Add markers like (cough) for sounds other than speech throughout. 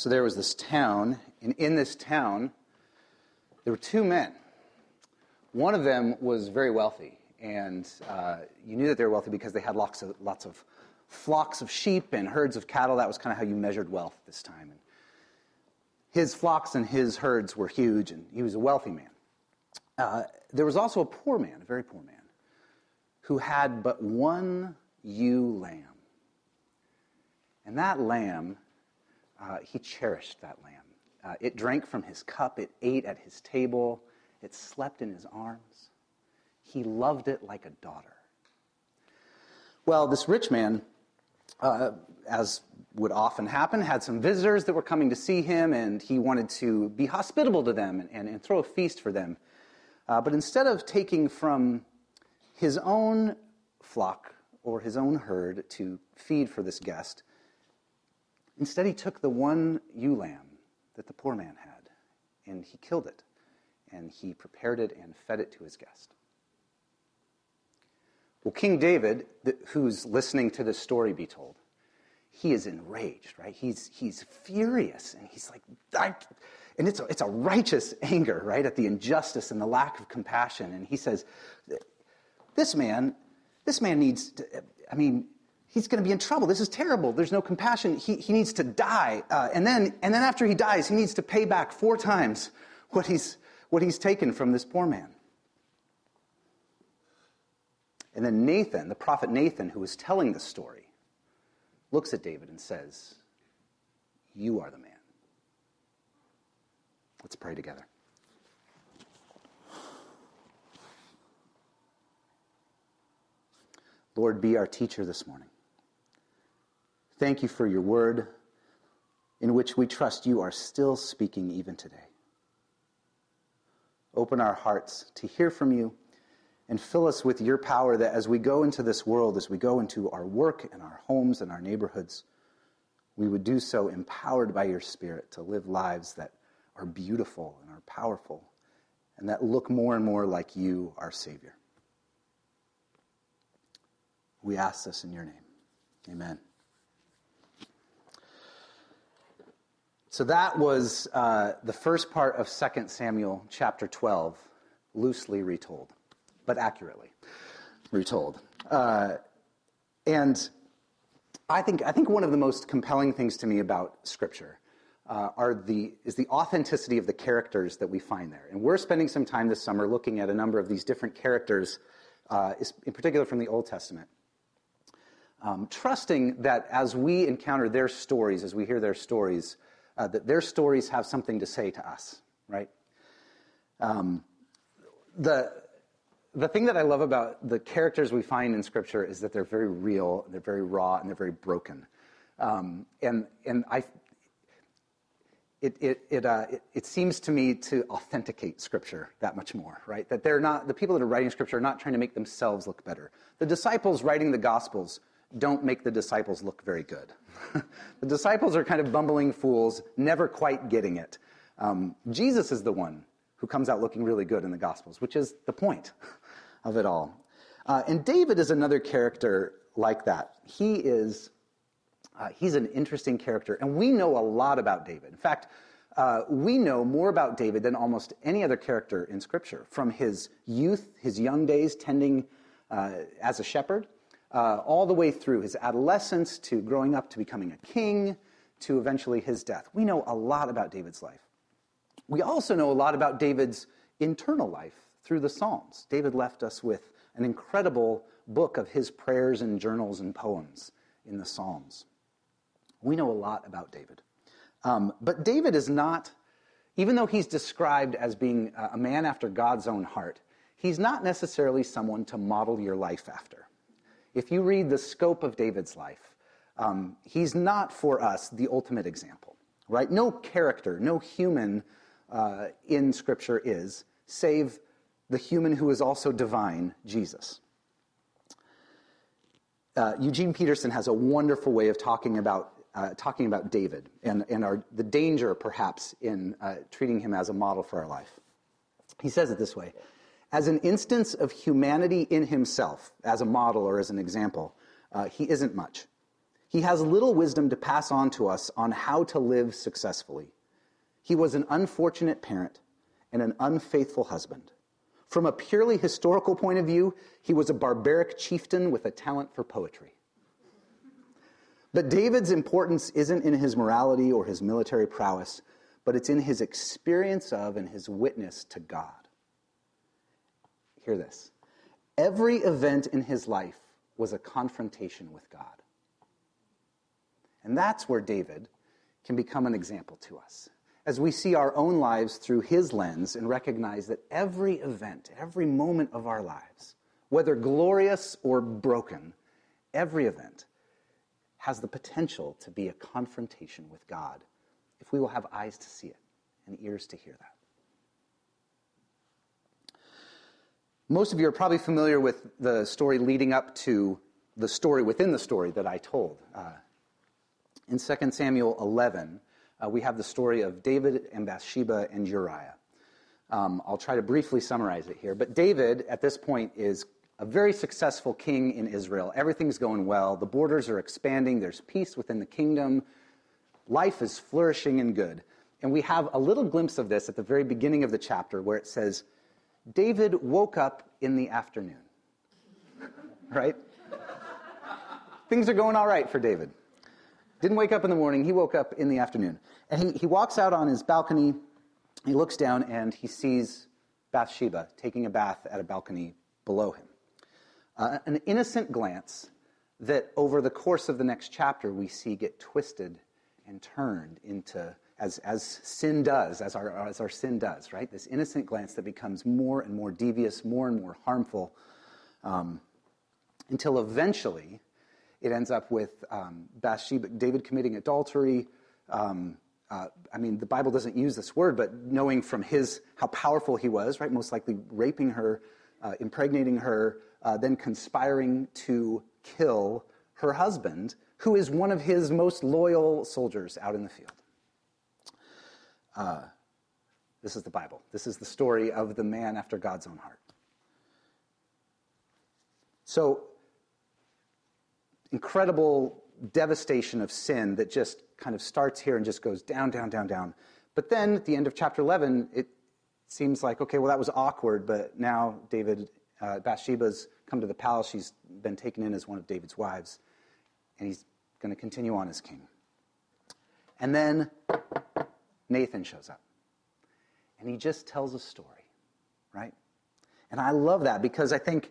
So there was this town, and in this town, there were two men. One of them was very wealthy, and uh, you knew that they were wealthy because they had lots of, lots of flocks of sheep and herds of cattle. That was kind of how you measured wealth this time. And his flocks and his herds were huge, and he was a wealthy man. Uh, there was also a poor man, a very poor man, who had but one ewe lamb. And that lamb, uh, he cherished that lamb. Uh, it drank from his cup, it ate at his table, it slept in his arms. He loved it like a daughter. Well, this rich man, uh, as would often happen, had some visitors that were coming to see him, and he wanted to be hospitable to them and, and, and throw a feast for them. Uh, but instead of taking from his own flock or his own herd to feed for this guest, instead he took the one ewe lamb that the poor man had and he killed it and he prepared it and fed it to his guest. Well, King David, who's listening to this story be told, he is enraged, right? He's, he's furious, and he's like, I, and it's a, it's a righteous anger, right, at the injustice and the lack of compassion. And he says, this man, this man needs, to, I mean, he's going to be in trouble. This is terrible. There's no compassion. He, he needs to die. Uh, and, then, and then after he dies, he needs to pay back four times what he's, what he's taken from this poor man. And then Nathan, the prophet Nathan, who was telling the story, looks at David and says, You are the man. Let's pray together. Lord, be our teacher this morning. Thank you for your word, in which we trust you are still speaking even today. Open our hearts to hear from you and fill us with your power that as we go into this world, as we go into our work and our homes and our neighborhoods, we would do so empowered by your Spirit to live lives that are beautiful and are powerful and that look more and more like you, our Savior. We ask this in your name. Amen. So that was uh, the first part of 2 Samuel chapter 12, loosely retold but accurately retold. Uh, and I think, I think one of the most compelling things to me about Scripture uh, are the, is the authenticity of the characters that we find there. And we're spending some time this summer looking at a number of these different characters, uh, in particular from the Old Testament. Um, trusting that as we encounter their stories, as we hear their stories, uh, that their stories have something to say to us, right? Um, the, the thing that I love about the characters we find in Scripture is that they're very real, they're very raw, and they're very broken. Um, and and I, it it it, uh, it, it seems to me to authenticate Scripture that much more, right? That they're not the people that are writing Scripture are not trying to make themselves look better. The disciples writing the Gospels don't make the disciples look very good. (laughs) the disciples are kind of bumbling fools, never quite getting it. Um, Jesus is the one who comes out looking really good in the Gospels, which is the point (laughs) of it all. Uh, and David is another character like that. He is, uh, he's an interesting character, and we know a lot about David. In fact, uh, we know more about David than almost any other character in Scripture, from his youth, his young days tending uh, as a shepherd, uh, all the way through his adolescence to growing up to becoming a king to eventually his death. We know a lot about David's life. We also know a lot about David's internal life through the Psalms. David left us with an incredible book of his prayers and journals and poems in the Psalms. We know a lot about David. Um, but David is not, even though he's described as being a man after God's own heart, he's not necessarily someone to model your life after. If you read the scope of David's life, um, he's not for us the ultimate example, right? No character, no human uh, in Scripture is, save the human who is also divine, Jesus. Uh, Eugene Peterson has a wonderful way of talking about uh, talking about David and, and our, the danger, perhaps, in uh, treating him as a model for our life. He says it this way As an instance of humanity in himself, as a model or as an example, uh, he isn't much. He has little wisdom to pass on to us on how to live successfully. He was an unfortunate parent and an unfaithful husband. From a purely historical point of view, he was a barbaric chieftain with a talent for poetry. But David's importance isn't in his morality or his military prowess, but it's in his experience of and his witness to God. Hear this every event in his life was a confrontation with God. And that's where David can become an example to us. As we see our own lives through his lens and recognize that every event, every moment of our lives, whether glorious or broken, every event has the potential to be a confrontation with God if we will have eyes to see it and ears to hear that. Most of you are probably familiar with the story leading up to the story within the story that I told. Uh, in 2 Samuel 11, uh, we have the story of David and Bathsheba and Uriah. Um, I'll try to briefly summarize it here. But David, at this point, is a very successful king in Israel. Everything's going well. The borders are expanding. There's peace within the kingdom. Life is flourishing and good. And we have a little glimpse of this at the very beginning of the chapter where it says, David woke up in the afternoon. (laughs) right? Things are going all right for David. Didn't wake up in the morning, he woke up in the afternoon. And he, he walks out on his balcony, he looks down, and he sees Bathsheba taking a bath at a balcony below him. Uh, an innocent glance that over the course of the next chapter we see get twisted and turned into, as, as sin does, as our, as our sin does, right? This innocent glance that becomes more and more devious, more and more harmful, um, until eventually it ends up with um, Bathsheba, David committing adultery. Um, uh, I mean, the Bible doesn't use this word, but knowing from his how powerful he was, right? Most likely raping her, uh, impregnating her, uh, then conspiring to kill her husband, who is one of his most loyal soldiers out in the field. Uh, this is the Bible. This is the story of the man after God's own heart. So incredible devastation of sin that just kind of starts here and just goes down, down, down, down. But then at the end of chapter 11, it seems like, okay, well, that was awkward, but now David, uh, Bathsheba's come to the palace. She's been taken in as one of David's wives, and he's going to continue on as king. And then Nathan shows up, and he just tells a story, right? And I love that because I think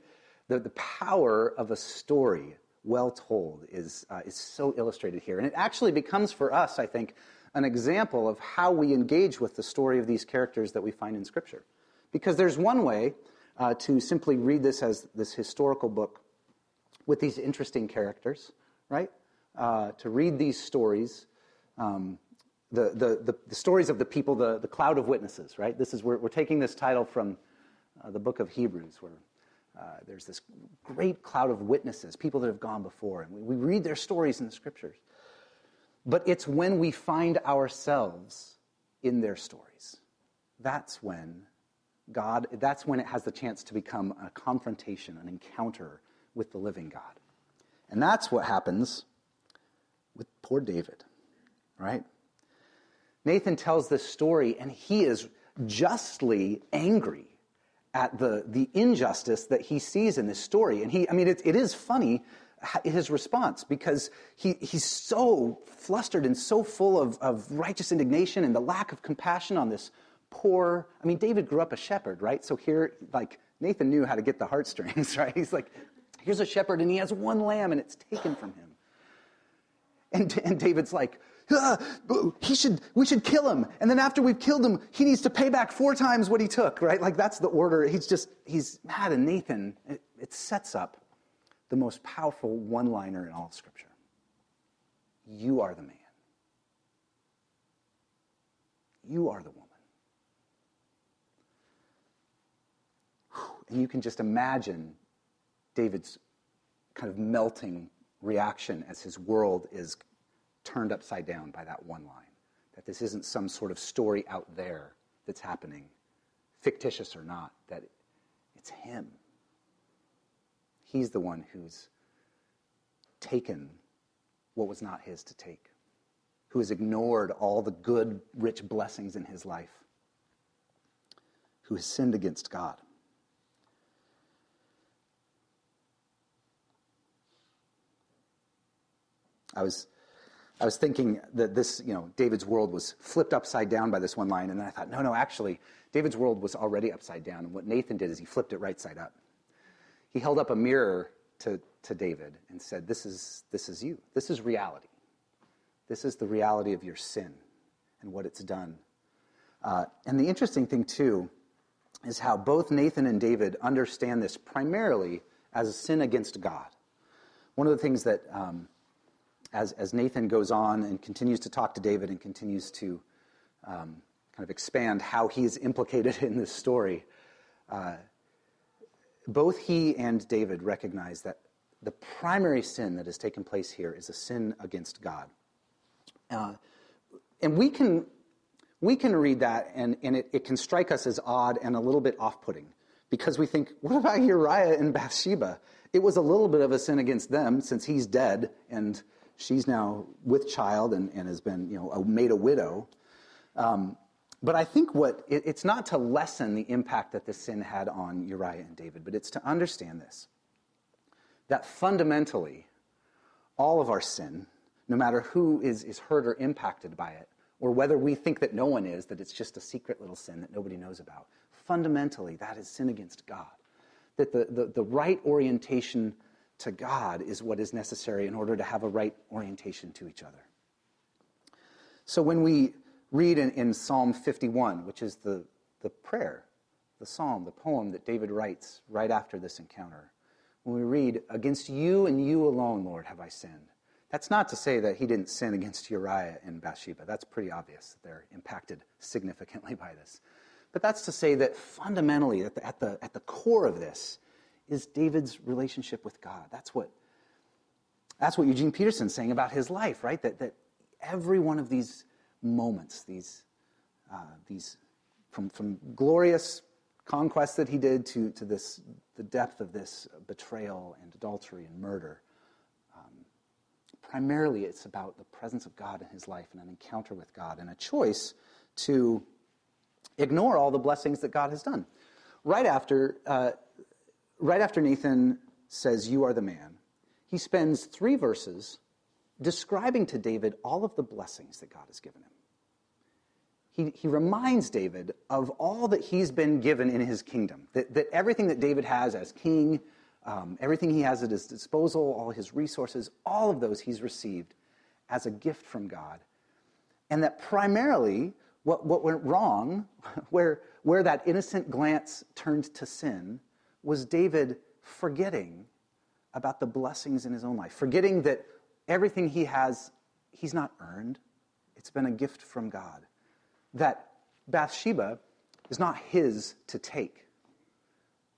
the, the power of a story well told is, uh, is so illustrated here. And it actually becomes for us, I think, an example of how we engage with the story of these characters that we find in Scripture. Because there's one way uh, to simply read this as this historical book with these interesting characters, right? Uh, to read these stories, um, the, the, the, the, stories of the people, the, the cloud of witnesses, right? This is, we're, we're taking this title from uh, the book of Hebrews, where uh, there's this great cloud of witnesses, people that have gone before, and we, we read their stories in the scriptures. But it's when we find ourselves in their stories. That's when God, that's when it has the chance to become a confrontation, an encounter with the living God. And that's what happens with poor David, right? Nathan tells this story, and he is justly angry at the, the injustice that he sees in this story. And he, I mean, it, it is funny, his response, because he, he's so flustered and so full of, of righteous indignation and the lack of compassion on this poor, I mean, David grew up a shepherd, right? So here, like, Nathan knew how to get the heartstrings, (laughs) right? He's like, here's a shepherd and he has one lamb and it's taken from him. And, and David's like, ah, he should, we should kill him. And then after we've killed him, he needs to pay back four times what he took, right? Like that's the order. He's just, he's mad. And Nathan, it, it sets up the most powerful one liner in all of Scripture You are the man, you are the woman. And you can just imagine David's kind of melting reaction as his world is turned upside down by that one line. That this isn't some sort of story out there that's happening, fictitious or not, that it's him. He's the one who's taken what was not his to take, who has ignored all the good, rich blessings in his life, who has sinned against God. I was, I was thinking that this, you know, David's world was flipped upside down by this one line, and then I thought, no, no, actually, David's world was already upside down, and what Nathan did is he flipped it right side up. He held up a mirror to, to David and said, this is, this is you. This is reality. This is the reality of your sin and what it's done. Uh, and the interesting thing, too, is how both Nathan and David understand this primarily as a sin against God. One of the things that um, as, as Nathan goes on and continues to talk to David and continues to um, kind of expand how he is implicated (laughs) in this story, uh, both he and David recognize that the primary sin that has taken place here is a sin against God. Uh, and we can, we can read that, and, and it, it can strike us as odd and a little bit off putting because we think, what about Uriah and Bathsheba? It was a little bit of a sin against them since he's dead and She's now with child and, and has been, you know, made a widow. Um, but I think what it, it's not to lessen the impact that this sin had on Uriah and David, but it's to understand this that fundamentally, all of our sin, no matter who is, is hurt or impacted by it, or whether we think that no one is, that it's just a secret little sin that nobody knows about, fundamentally, that is sin against God. That the, the, the right orientation to God is what is necessary in order to have a right orientation to each other. So when we read in, in Psalm 51, which is the, the prayer, the psalm, the poem that David writes right after this encounter, when we read, Against you and you alone, Lord, have I sinned. That's not to say that he didn't sin against Uriah and Bathsheba. That's pretty obvious that they're impacted significantly by this. But that's to say that fundamentally, at the, at the, at the core of this, is David's relationship with God. That's what, that's what Eugene Peterson's saying about his life, right? That, that every one of these moments, these, uh, these from, from glorious conquests that he did to, to this, the depth of this betrayal and adultery and murder, um, primarily it's about the presence of God in his life and an encounter with God and a choice to ignore all the blessings that God has done. Right after uh, right after Nathan says, You are the man, he spends three verses describing to David all of the blessings that God has given him. He, he reminds David of all that he's been given in his kingdom, that, that everything that David has as king, um, everything he has at his disposal, all his resources, all of those he's received as a gift from God. And that primarily what, what went wrong, (laughs) where, where that innocent glance turned to sin, was David forgetting about the blessings in his own life, forgetting that everything he has, he's not earned. It's been a gift from God. That Bathsheba is not his to take,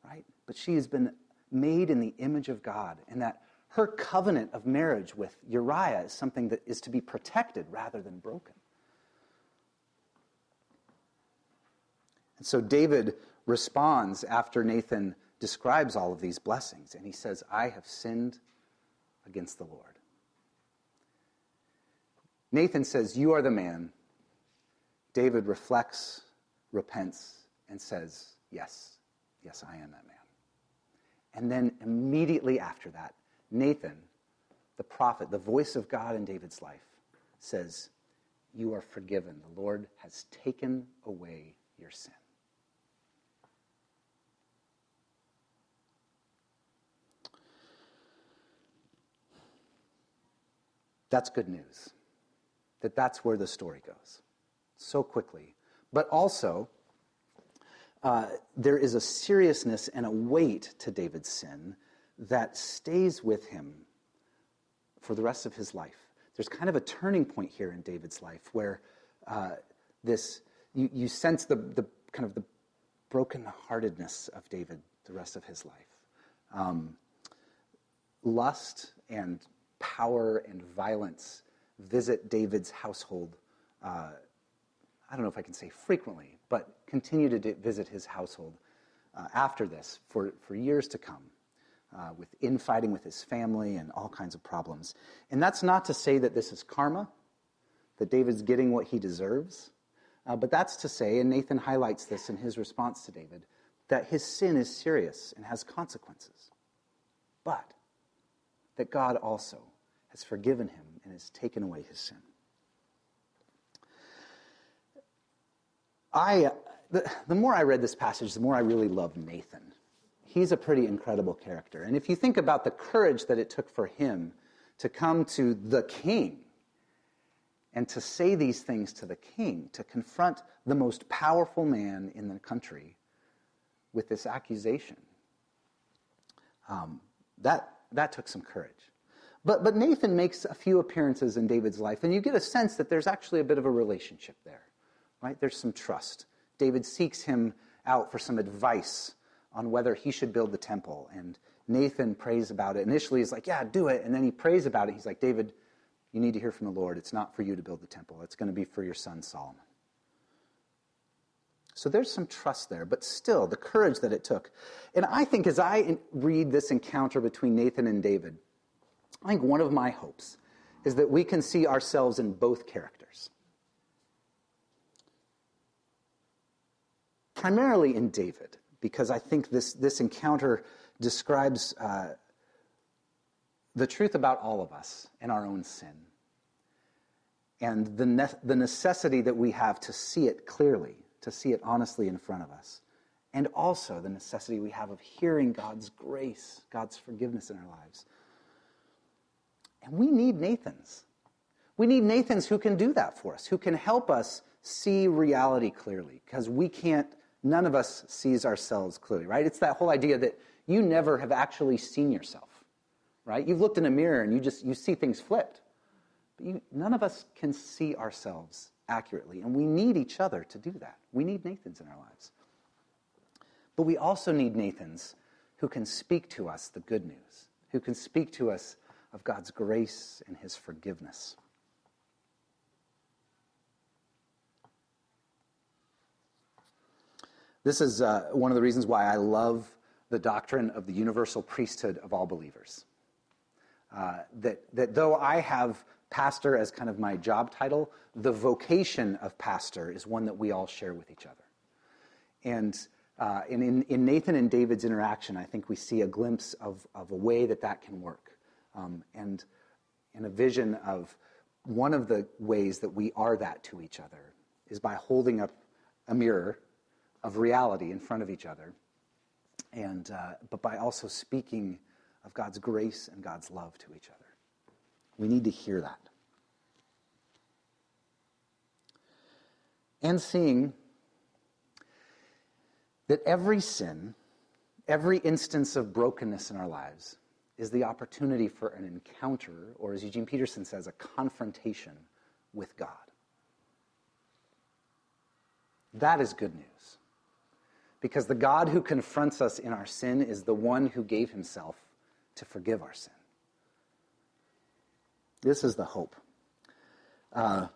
right? But she has been made in the image of God, and that her covenant of marriage with Uriah is something that is to be protected rather than broken. And so David responds after Nathan describes all of these blessings. And he says, I have sinned against the Lord. Nathan says, You are the man. David reflects, repents, and says, Yes, yes, I am that man. And then immediately after that, Nathan, the prophet, the voice of God in David's life, says, You are forgiven. The Lord has taken away your sin. That's good news. That that's where the story goes so quickly. But also, uh, there is a seriousness and a weight to David's sin that stays with him for the rest of his life. There's kind of a turning point here in David's life where uh, this you, you sense the, the kind of the brokenheartedness of David the rest of his life. Um, lust and power and violence visit David's household. Uh, I don't know if I can say frequently, but continue to visit his household uh, after this for, for years to come. uh, with infighting with his family and all kinds of problems. And that's not to say that this is karma, that David's getting what he deserves, uh, but that's to say, and Nathan highlights this in his response to David, that his sin is serious and has consequences. But that God also has forgiven him and has taken away his sin. I, the, the more I read this passage, the more I really loved Nathan. He's a pretty incredible character. And if you think about the courage that it took for him to come to the king and to say these things to the king, to confront the most powerful man in the country with this accusation, um, that, that took some courage. But, but Nathan makes a few appearances in David's life, and you get a sense that there's actually a bit of a relationship there right? There's some trust. David seeks him out for some advice on whether he should build the temple. And Nathan prays about it. Initially, he's like, Yeah, do it. And then he prays about it. He's like, David, you need to hear from the Lord. It's not for you to build the temple, it's going to be for your son Solomon. So there's some trust there, but still, the courage that it took. And I think as I read this encounter between Nathan and David, I think one of my hopes is that we can see ourselves in both characters. primarily in David, because I think this, this encounter describes uh, the truth about all of us and our own sin, and the, ne- the necessity that we have to see it clearly, to see it honestly in front of us, and also the necessity we have of hearing God's grace, God's forgiveness in our lives. And we need Nathans. We need Nathans who can do that for us, who can help us see reality clearly, because we can't none of us sees ourselves clearly, right? It's that whole idea that you never have actually seen yourself, right? You've looked in a mirror and you just you see things flipped. But you, none of us can see ourselves accurately, and we need each other to do that. We need Nathans in our lives. But we also need Nathans who can speak to us the good news, who can speak to us of God's grace and his forgiveness. This is uh, one of the reasons why I love the doctrine of the universal priesthood of all believers. Uh, that, that though I have pastor as kind of my job title, the vocation of pastor is one that we all share with each other. And uh, in, in, Nathan and David's interaction, I think we see a glimpse of, of a way that that can work. Um, and, and a vision of one of the ways that we are that to each other is by holding up a mirror of reality in front of each other, and, uh, but by also speaking of God's grace and God's love to each other. We need to hear that. And seeing that every sin, every instance of brokenness in our lives, is the opportunity for an encounter, or as Eugene Peterson says, a confrontation with God. That is good news. Because the God who confronts us in our sin is the one who gave himself to forgive our sin. This is the hope. Uh,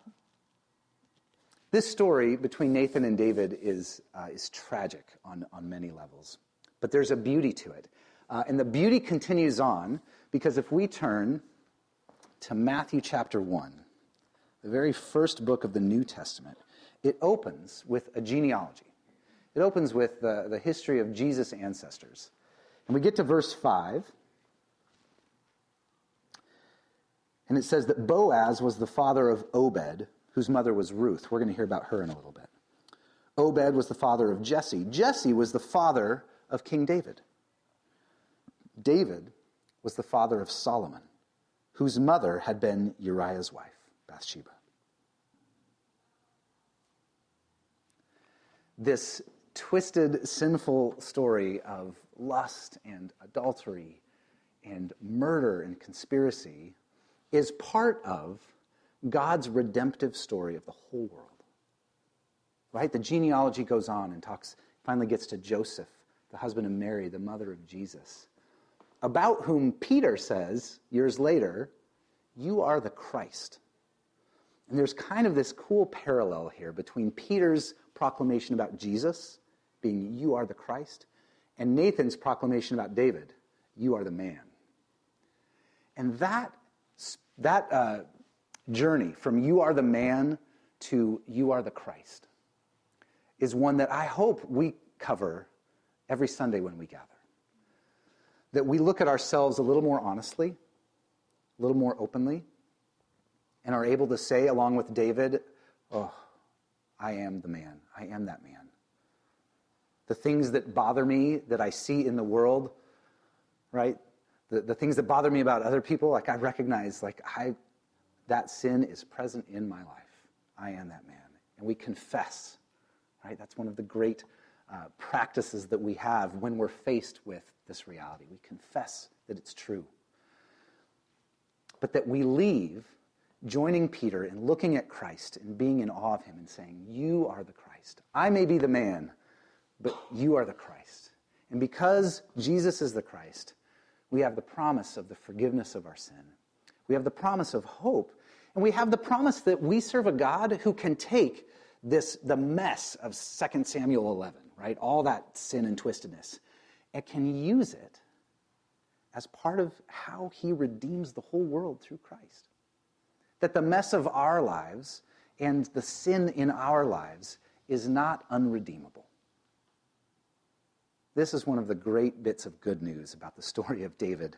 this story between Nathan and David is, uh, is tragic on, on many levels, but there's a beauty to it. Uh, and the beauty continues on because if we turn to Matthew chapter 1, the very first book of the New Testament, it opens with a genealogy. It opens with the, the history of Jesus' ancestors. And we get to verse 5. And it says that Boaz was the father of Obed, whose mother was Ruth. We're going to hear about her in a little bit. Obed was the father of Jesse. Jesse was the father of King David. David was the father of Solomon, whose mother had been Uriah's wife, Bathsheba. This twisted, sinful story of lust and adultery and murder and conspiracy is part of God's redemptive story of the whole world. Right? The genealogy goes on and talks, finally gets to Joseph, the husband of Mary, the mother of Jesus, about whom Peter says, years later, You are the Christ. And there's kind of this cool parallel here between Peter's proclamation about Jesus being, You are the Christ, and Nathan's proclamation about David, You are the man. And that, that uh, journey from you are the man to you are the Christ is one that I hope we cover every Sunday when we gather. That we look at ourselves a little more honestly, a little more openly, and are able to say, along with David, Oh, I am the man. I am that man. The things that bother me that I see in the world, right? The, the things that bother me about other people, like I recognize, like I, that sin is present in my life. I am that man. And we confess, right? That's one of the great uh, practices that we have when we're faced with this reality. We confess that it's true. But that we leave joining Peter and looking at Christ and being in awe of him and saying, You are the Christ. I may be the man, but you are the Christ. And because Jesus is the Christ, we have the promise of the forgiveness of our sin. We have the promise of hope. And we have the promise that we serve a God who can take this, the mess of 2 Samuel 11, right? All that sin and twistedness, It can use it as part of how he redeems the whole world through Christ that the mess of our lives and the sin in our lives is not unredeemable. This is one of the great bits of good news about the story of David.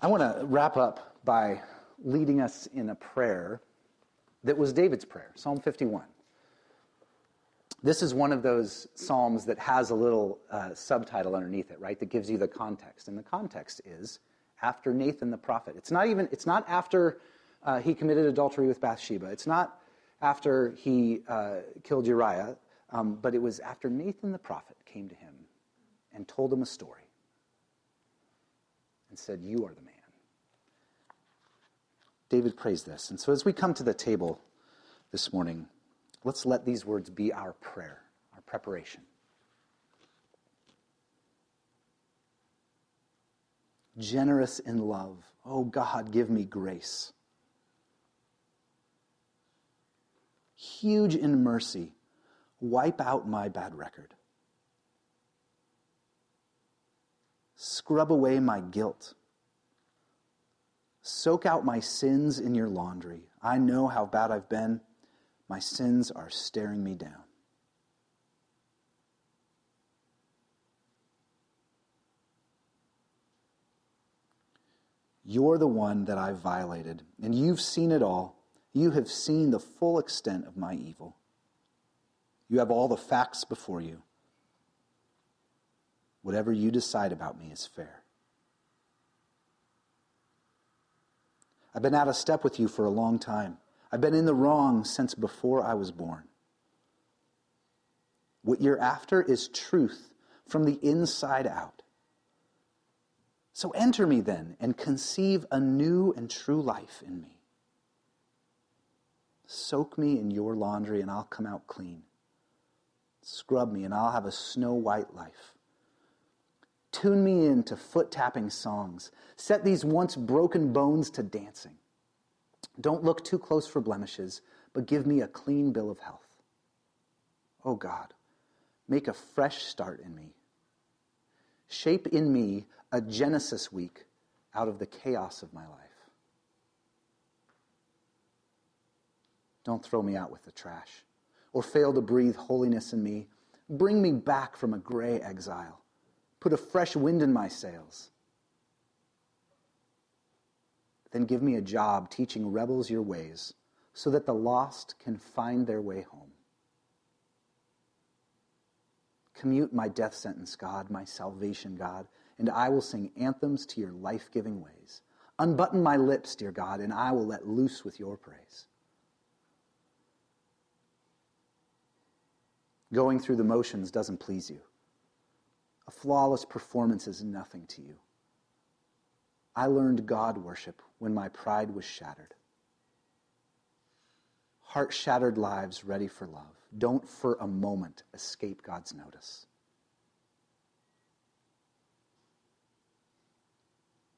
I want to wrap up by leading us in a prayer that was David's prayer, Psalm 51. This is one of those psalms that has a little uh, subtitle underneath it, right? That gives you the context, and the context is after Nathan the prophet. It's not even. It's not after uh, he committed adultery with Bathsheba. It's not after he uh, killed Uriah, um, but it was after Nathan the prophet came to him and told him a story and said, "You are the man." David prays this, and so as we come to the table this morning. Let's let these words be our prayer, our preparation. Generous in love. Oh God, give me grace. Huge in mercy. Wipe out my bad record. Scrub away my guilt. Soak out my sins in your laundry. I know how bad I've been. My sins are staring me down. You're the one that I've violated, and you've seen it all. You have seen the full extent of my evil. You have all the facts before you. Whatever you decide about me is fair. I've been out of step with you for a long time. I've been in the wrong since before I was born. What you're after is truth from the inside out. So enter me then and conceive a new and true life in me. Soak me in your laundry and I'll come out clean. Scrub me and I'll have a snow white life. Tune me in to foot tapping songs. Set these once broken bones to dancing. Don't look too close for blemishes, but give me a clean bill of health. Oh God, make a fresh start in me. Shape in me a Genesis week out of the chaos of my life. Don't throw me out with the trash or fail to breathe holiness in me. Bring me back from a gray exile. Put a fresh wind in my sails. Then give me a job teaching rebels your ways so that the lost can find their way home. Commute my death sentence, God, my salvation, God, and I will sing anthems to your life giving ways. Unbutton my lips, dear God, and I will let loose with your praise. Going through the motions doesn't please you. A flawless performance is nothing to you. I learned God worship when my pride was shattered. Heart shattered lives ready for love. Don't for a moment escape God's notice.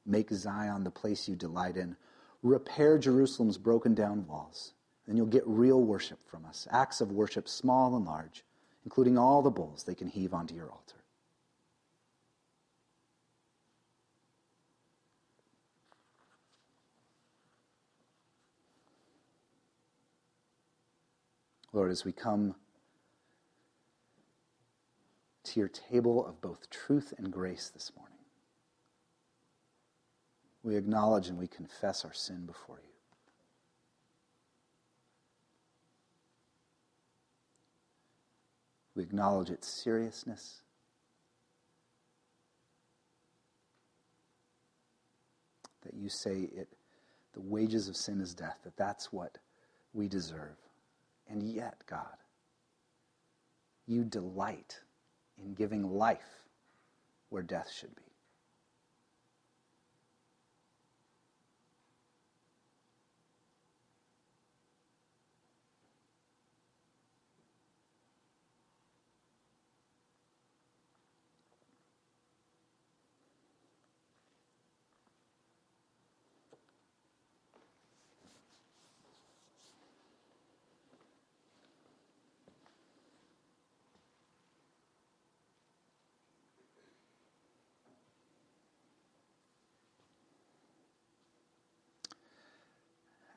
Make Zion the place you delight in. Repair Jerusalem's broken down walls. Then you'll get real worship from us acts of worship, small and large, including all the bulls they can heave onto your altar. Lord, as we come to your table of both truth and grace this morning, we acknowledge and we confess our sin before you. We acknowledge its seriousness. That you say it, the wages of sin is death, that that's what we deserve. And yet, God, you delight in giving life where death should be.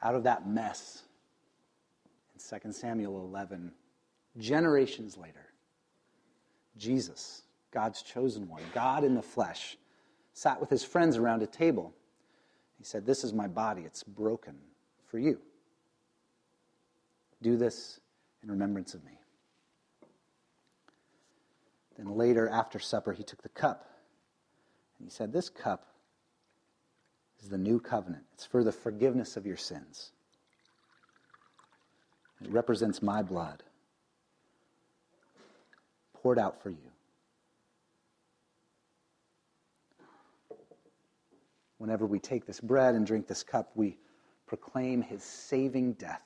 Out of that mess in 2 Samuel 11, generations later, Jesus, God's chosen one, God in the flesh, sat with his friends around a table. He said, This is my body, it's broken for you. Do this in remembrance of me. Then later, after supper, he took the cup and he said, This cup is the new covenant. It's for the forgiveness of your sins. It represents my blood poured out for you. Whenever we take this bread and drink this cup, we proclaim his saving death,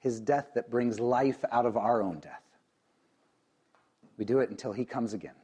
his death that brings life out of our own death. We do it until he comes again.